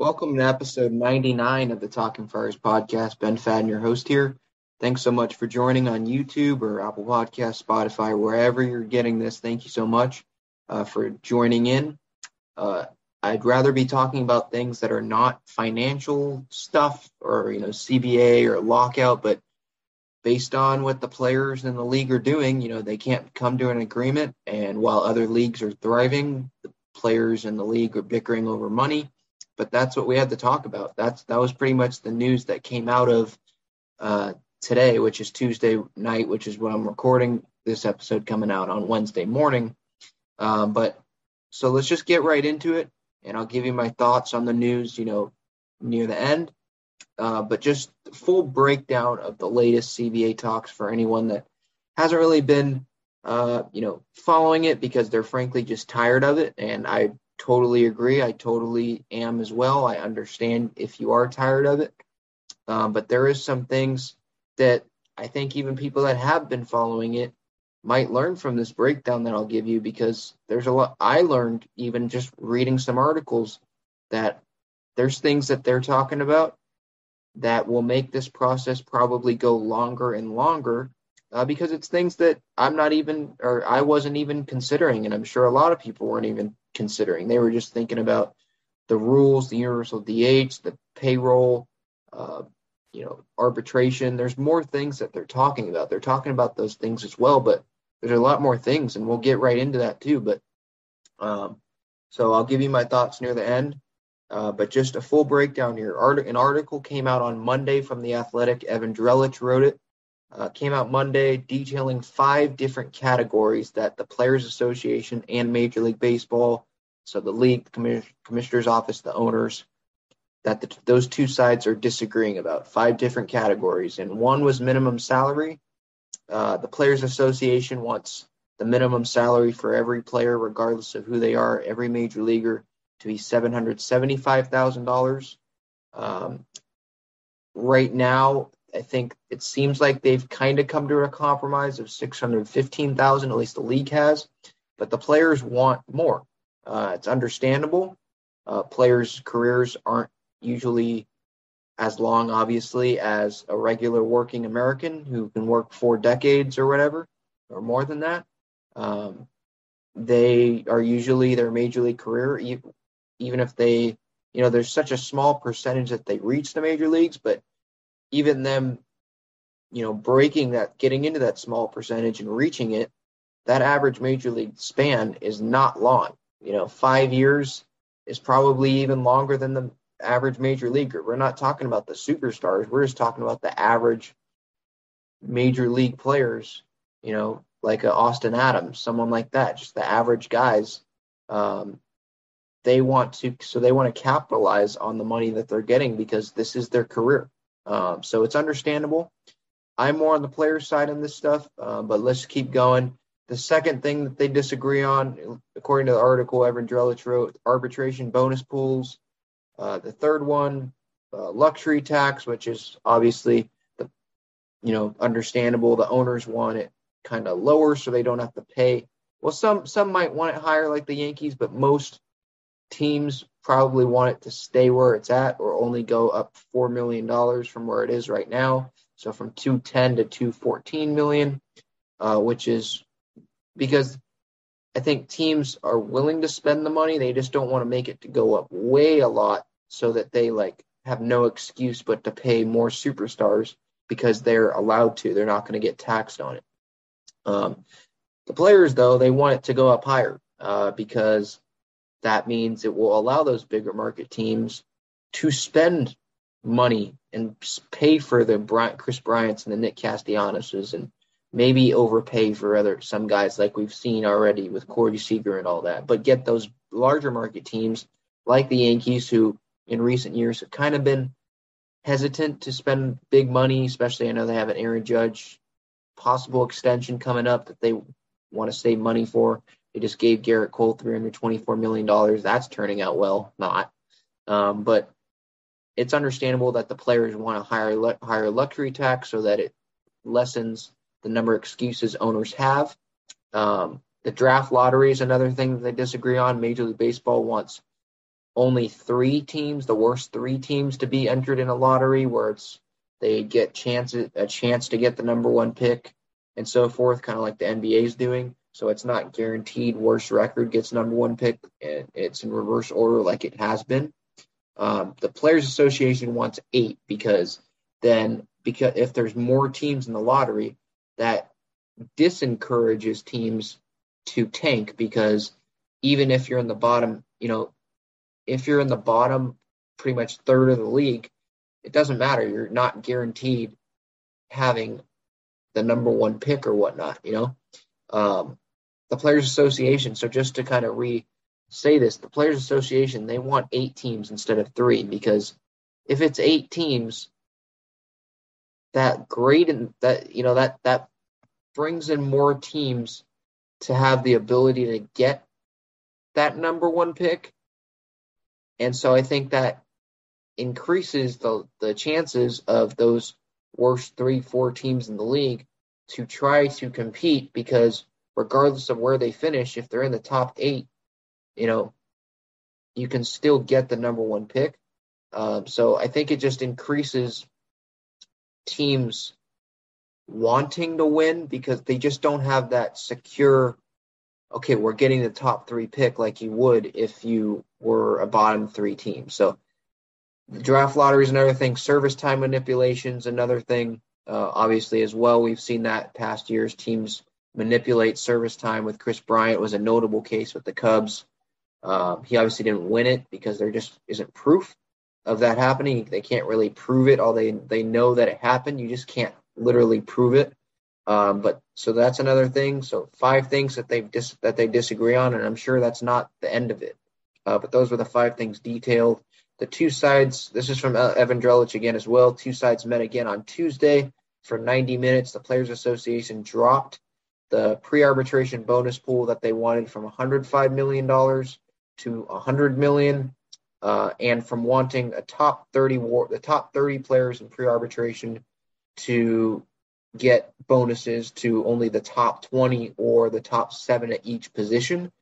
Welcome to episode 99 of the Talking Friars podcast. Ben Fadden, your host here. Thanks so much for joining on YouTube or Apple Podcasts, Spotify, wherever you're getting this. Thank you so much uh, for joining in. Uh, I'd rather be talking about things that are not financial stuff or you know CBA or lockout, but based on what the players in the league are doing, you know they can't come to an agreement. And while other leagues are thriving, the players in the league are bickering over money but that's what we had to talk about. That's that was pretty much the news that came out of uh, today, which is Tuesday night, which is when I'm recording this episode coming out on Wednesday morning. Um, but so let's just get right into it, and I'll give you my thoughts on the news, you know, near the end. Uh, but just full breakdown of the latest CBA talks for anyone that hasn't really been, uh, you know, following it because they're frankly just tired of it. And I totally agree. I totally am as well. I understand if you are tired of it. Um, but there is some things that I think even people that have been following it might learn from this breakdown that I'll give you because there's a lot I learned even just reading some articles that there's things that they're talking about that will make this process probably go longer and longer uh, because it's things that I'm not even or I wasn't even considering and I'm sure a lot of people weren't even considering. They were just thinking about the rules, the universal DH, the payroll, uh, you know, arbitration. There's more things that they're talking about. They're talking about those things as well, but there's a lot more things, and we'll get right into that too. But um, so I'll give you my thoughts near the end. Uh, but just a full breakdown here. Art- an article came out on Monday from the Athletic. Evan Drellich wrote it. Uh, came out Monday detailing five different categories that the Players Association and Major League Baseball, so the league, the commis- commissioner's office, the owners, that the, those two sides are disagreeing about. Five different categories, and one was minimum salary. Uh, the Players Association wants the minimum salary for every player, regardless of who they are, every major leaguer, to be seven hundred seventy-five thousand um, dollars. Right now, I think it seems like they've kind of come to a compromise of 615,000, at least the league has, but the players want more. Uh, it's understandable. Uh, players' careers aren't usually as long, obviously, as a regular working American who can work four decades or whatever, or more than that. Um, they are usually their major league career, even if they, you know, there's such a small percentage that they reach the major leagues, but even them, you know, breaking that, getting into that small percentage and reaching it, that average major league span is not long. You know, five years is probably even longer than the average major leaguer. We're not talking about the superstars. We're just talking about the average major league players, you know, like Austin Adams, someone like that, just the average guys. Um, they want to, so they want to capitalize on the money that they're getting because this is their career. Um, so it's understandable. I'm more on the player side on this stuff, uh, but let's keep going. The second thing that they disagree on, according to the article Evan Drellich wrote, arbitration bonus pools. Uh, the third one, uh, luxury tax, which is obviously the, you know, understandable. The owners want it kind of lower so they don't have to pay. Well, some some might want it higher, like the Yankees, but most teams probably want it to stay where it's at or only go up four million dollars from where it is right now. So from 210 to 214 million, uh, which is because I think teams are willing to spend the money. They just don't want to make it to go up way a lot so that they like have no excuse but to pay more superstars because they're allowed to. They're not going to get taxed on it. Um, the players, though, they want it to go up higher uh, because that means it will allow those bigger market teams to spend money and pay for the Kris Bryants and the Nick Castellanos and maybe overpay for other some guys like we've seen already with Corey Seager and all that, but get those larger market teams like the Yankees who in recent years have kind of been hesitant to spend big money, especially I know they have an Aaron Judge possible extension coming up that they want to save money for. They just gave Gerrit Cole $324 million. That's turning out well, not. Um, but it's understandable that the players want a higher higher luxury tax so that it lessens the number of excuses owners have. Um, the draft lottery is another thing that they disagree on. Major League Baseball wants only three teams, the worst three teams, to be entered in a lottery where it's they get chances a chance to get the number one pick and so forth, kind of like the NBA is doing. So it's not guaranteed worst record gets number one pick. And it's in reverse order like it has been. Um, the Players Association wants eight because then because if there's more teams in the lottery, that disencourages teams to tank because even if you're in the bottom, you know, if you're in the bottom, pretty much third of the league, it doesn't matter. You're not guaranteed having the number one pick or whatnot, you know. Um, the Players Association. So just to kind of re say this, the Players Association they want eight teams instead of three because if it's eight teams, that great and that you know that that brings in more teams to have the ability to get that number one pick. And so I think that increases the, the chances of those worst three, four teams in the league to try to compete because regardless of where they finish, if they're in the top eight, you know, you can still get the number one pick. Um, so I think it just increases teams wanting to win because they just don't have that secure okay we're getting the top three pick like you would if you were a bottom three team so the draft lottery is another thing service time manipulations another thing uh, obviously as well we've seen that past years teams manipulate service time with Kris Bryant was a notable case with the cubs um, he obviously didn't win it because there just isn't proof of that happening they can't really prove it all they they know that it happened you just can't literally prove it. Um, but so that's another thing. So five things that they dis- that they disagree on, and I'm sure that's not the end of it. Uh, but those were the five things detailed. The two sides. This is from Evan Drellich again as well. Two sides met again on Tuesday for 90 minutes. The Players Association dropped the pre-arbitration bonus pool that they wanted from 105 million dollars to 100 million, uh, and from wanting a top 30 WAR, the top 30 players in pre-arbitration to get bonuses to only the top 20 or the top seven at each position.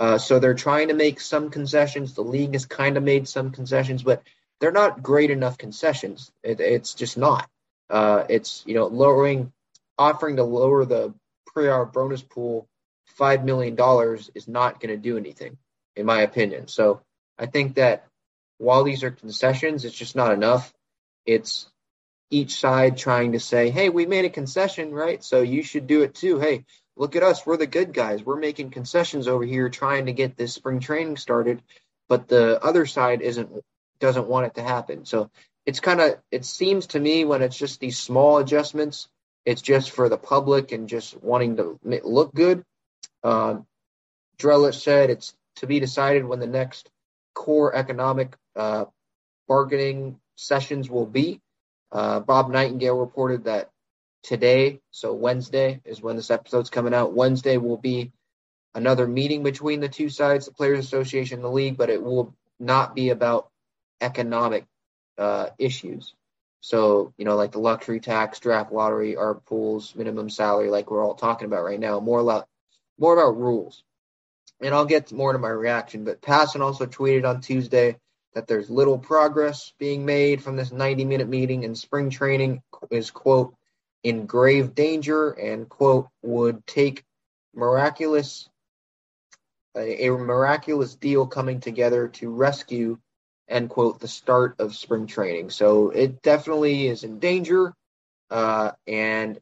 Uh, so they're trying to make some concessions. The league has kind of made some concessions, but they're not great enough concessions. It, it's just not. Uh, it's you know lowering, offering to lower the pre-arb bonus pool five million dollars is not going to do anything, in my opinion. So I think that while these are concessions, it's just not enough. It's each side trying to say, hey, we made a concession, right? So you should do it too. Hey, look at us. We're the good guys. We're making concessions over here trying to get this spring training started. But the other side isn't doesn't want it to happen. So it's kind of it seems to me when it's just these small adjustments, it's just for the public and just wanting to look good. Um, Drellich said it's to be decided when the next core economic uh, bargaining sessions will be. Uh, Bob Nightingale reported that today, so Wednesday is when this episode's coming out. Wednesday will be another meeting between the two sides, the Players Association and the league, but it will not be about economic uh, issues. So, you know, like the luxury tax, draft lottery, ARB pools, minimum salary, like we're all talking about right now, more about, more about rules. And I'll get more to my reaction, but Passan also tweeted on Tuesday that there's little progress being made from this 90 minute meeting and spring training is quote in grave danger and quote would take miraculous a, a miraculous deal coming together to rescue end quote the start of spring training. So it definitely is in danger. Uh, and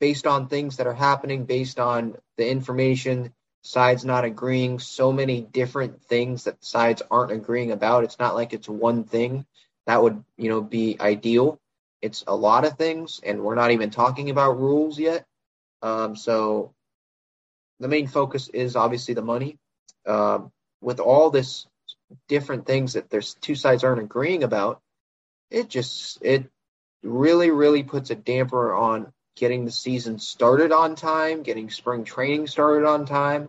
based on things that are happening, based on the information, sides not agreeing, so many different things that sides aren't agreeing about. It's not like it's one thing that would, you know, be ideal. It's a lot of things, and we're not even talking about rules yet. Um, so the main focus is obviously the money. Um, with all this different things that there's two sides aren't agreeing about, it just it really really puts a damper on getting the season started on time, getting spring training started on time,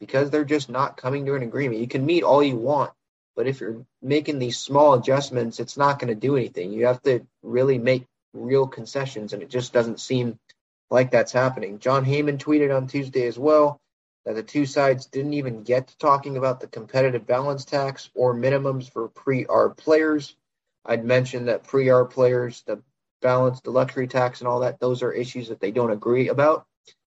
because they're just not coming to an agreement. You can meet all you want, but if you're making these small adjustments, it's not going to do anything. You have to really make real concessions, and it just doesn't seem like that's happening. Jon Heyman tweeted on Tuesday as well that the two sides didn't even get to talking about the competitive balance tax or minimums for pre-arb players. I'd mentioned that pre-arb players, the balance, the luxury tax, and all that, those are issues that they don't agree about.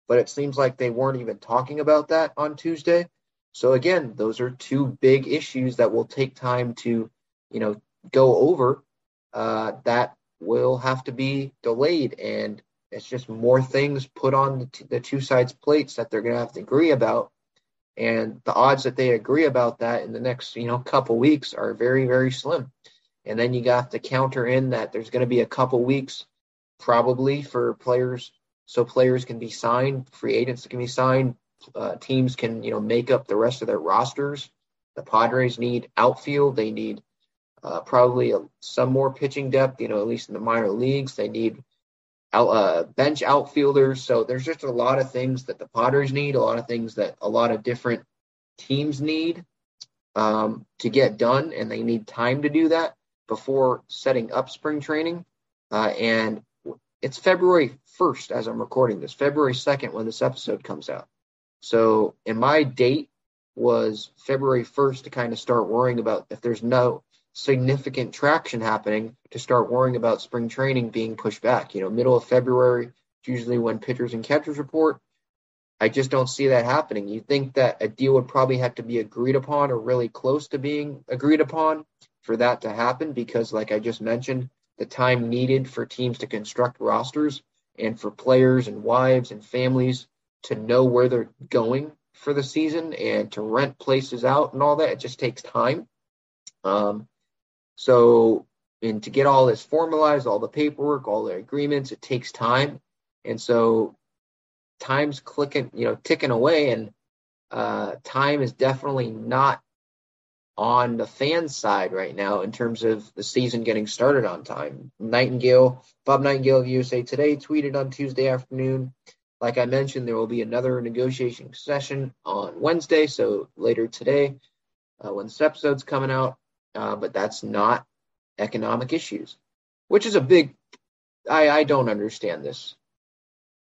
But it seems like they weren't even talking about that on Tuesday. So again, those are two big issues that will take time to, you know, go over. Uh, that will have to be delayed, and it's just more things put on the, t- the two sides' plates that they're going to have to agree about. And the odds that they agree about that in the next, you know, couple weeks are very, very slim. And then you got to counter in that there's going to be a couple weeks probably for players, so players can be signed, free agents can be signed, uh, teams can, you know, make up the rest of their rosters. The Padres need outfield. They need uh, probably a, some more pitching depth, you know, at least in the minor leagues. They need out, uh, bench outfielders. So there's just a lot of things that the Padres need, a lot of things that a lot of different teams need um, to get done, and they need time to do that before setting up spring training. Uh, and it's February 1st as I'm recording this, February 2nd when this episode comes out. So, and my date was February 1st to kind of start worrying about if there's no significant traction happening to start worrying about spring training being pushed back. You know, middle of February, usually when pitchers and catchers report. I just don't see that happening. You think that a deal would probably have to be agreed upon or really close to being agreed upon for that to happen because, like I just mentioned, the time needed for teams to construct rosters and for players and wives and families to know where they're going for the season and to rent places out and all that, it just takes time. Um, so, and to get all this formalized, all the paperwork, all the agreements, it takes time. And so time's clicking, you know, ticking away and uh, time is definitely not on the fan side right now in terms of the season getting started on time. Nightingale, Bob Nightingale of USA Today tweeted on Tuesday afternoon. Like I mentioned, there will be another negotiation session on Wednesday, so later today uh, when this episode's coming out uh, but that's not economic issues, which is a big. I, I don't understand this.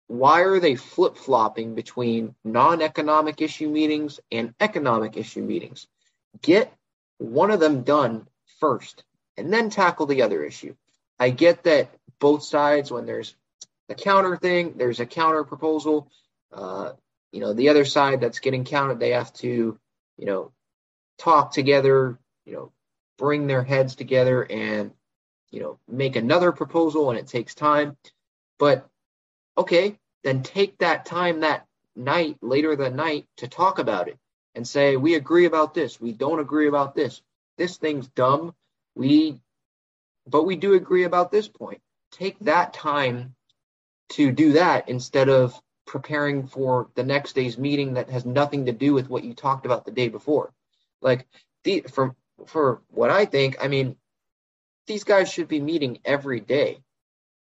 Why are they flip flopping between non economic issue meetings and economic issue meetings? Get one of them done first and then tackle the other issue. I get that both sides, when there's a counter thing, there's a counter proposal. Uh, you know, the other side that's getting counted, they have to, you know, talk together, you know, bring their heads together and you know make another proposal and it takes time. But okay then take that time that night later that night to talk about it and say we agree about this. We don't agree about this. This thing's dumb. We but we do agree about this point. Take that time to do that instead of preparing for the next day's meeting that has nothing to do with what you talked about the day before like the for what I think, I mean, these guys should be meeting every day.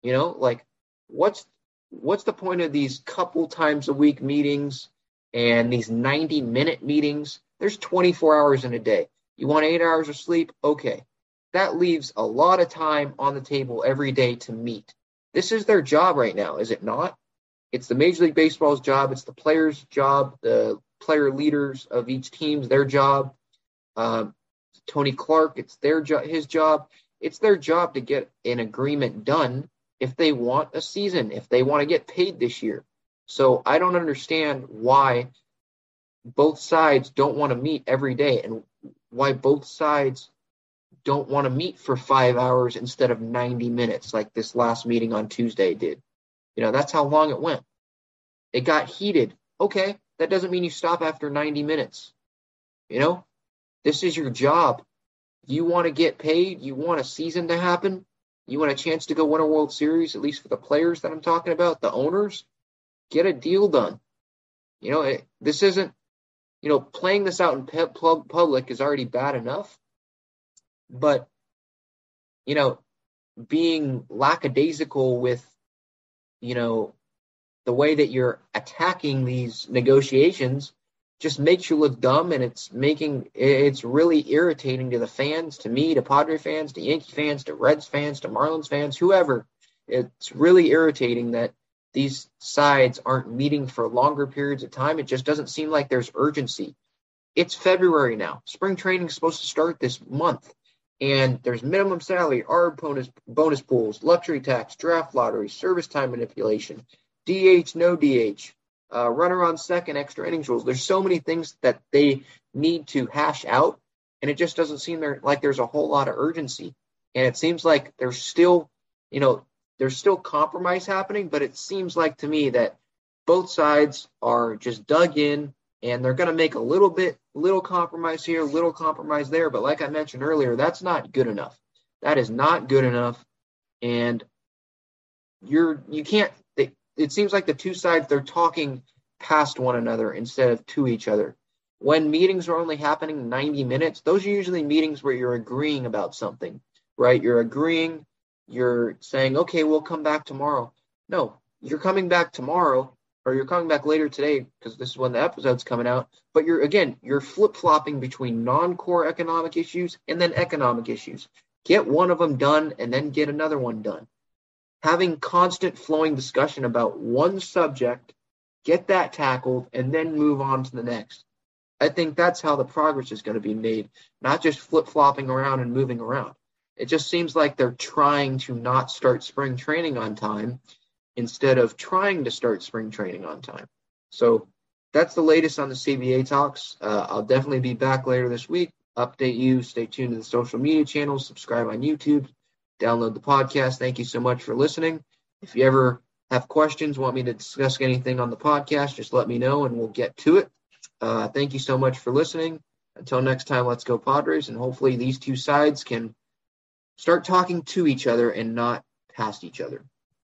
You know, like what's what's the point of these couple times a week meetings and these 90 minute meetings? There's 24 hours in a day. You want 8 hours of sleep? Okay. That leaves a lot of time on the table every day to meet. This is their job right now, is it not? It's the Major League Baseball's job, it's the players' job, the player leaders of each team's their job. Um, Tony Clark. It's their job, his job. It's their job to get an agreement done if they want a season, if they want to get paid this year. So I don't understand why both sides don't want to meet every day and why both sides don't want to meet for five hours instead of 90 minutes like this last meeting on Tuesday did. You know, that's how long it went. It got heated. Okay, that doesn't mean you stop after 90 minutes. You know, this is your job. You want to get paid, you want a season to happen, you want a chance to go win a World Series, at least for the players that I'm talking about, the owners, get a deal done. You know, it, this isn't, you know, playing this out in pe- public is already bad enough. But, you know, being lackadaisical with, you know, the way that you're attacking these negotiations just makes you look dumb and it's making it's really irritating to the fans, to me, to Padre fans, to Yankee fans, to Reds fans, to Marlins fans, whoever. It's really irritating that these sides aren't meeting for longer periods of time. It just doesn't seem like there's urgency. It's February now. Spring training is supposed to start this month. And there's minimum salary, ARB bonus, bonus pools, luxury tax, draft lottery, service time manipulation, DH, no DH, uh, runner on second, extra innings rules. There's so many things that they need to hash out, and it just doesn't seem there like there's a whole lot of urgency. And it seems like there's still, you know, there's still compromise happening, but it seems like to me that both sides are just dug in and they're going to make a little bit, little compromise here, little compromise there. But like I mentioned earlier, that's not good enough. That is not good enough. And you're, you can't it seems like the two sides they're talking past one another instead of to each other. When meetings are only happening 90 minutes, those are usually meetings where you're agreeing about something, right? You're agreeing, you're saying, okay, we'll come back tomorrow. No, you're coming back tomorrow or you're coming back later today because this is when the episode's coming out. But you're again, you're flip flopping between non core economic issues and then economic issues. Get one of them done and then get another one done having constant flowing discussion about one subject, get that tackled, and then move on to the next. I think that's how the progress is going to be made, not just flip flopping around and moving around. It just seems like they're trying to not start spring training on time instead of trying to start spring training on time. So that's the latest on the CBA talks. Uh, I'll definitely be back later this week. Update you. Stay tuned to the social media channels. Subscribe on YouTube download the podcast. Thank you so much for listening. If you ever have questions, want me to discuss anything on the podcast, just let me know and we'll get to it. Uh, thank you so much for listening. Until next time, let's go Padres. And hopefully these two sides can start talking to each other and not past each other.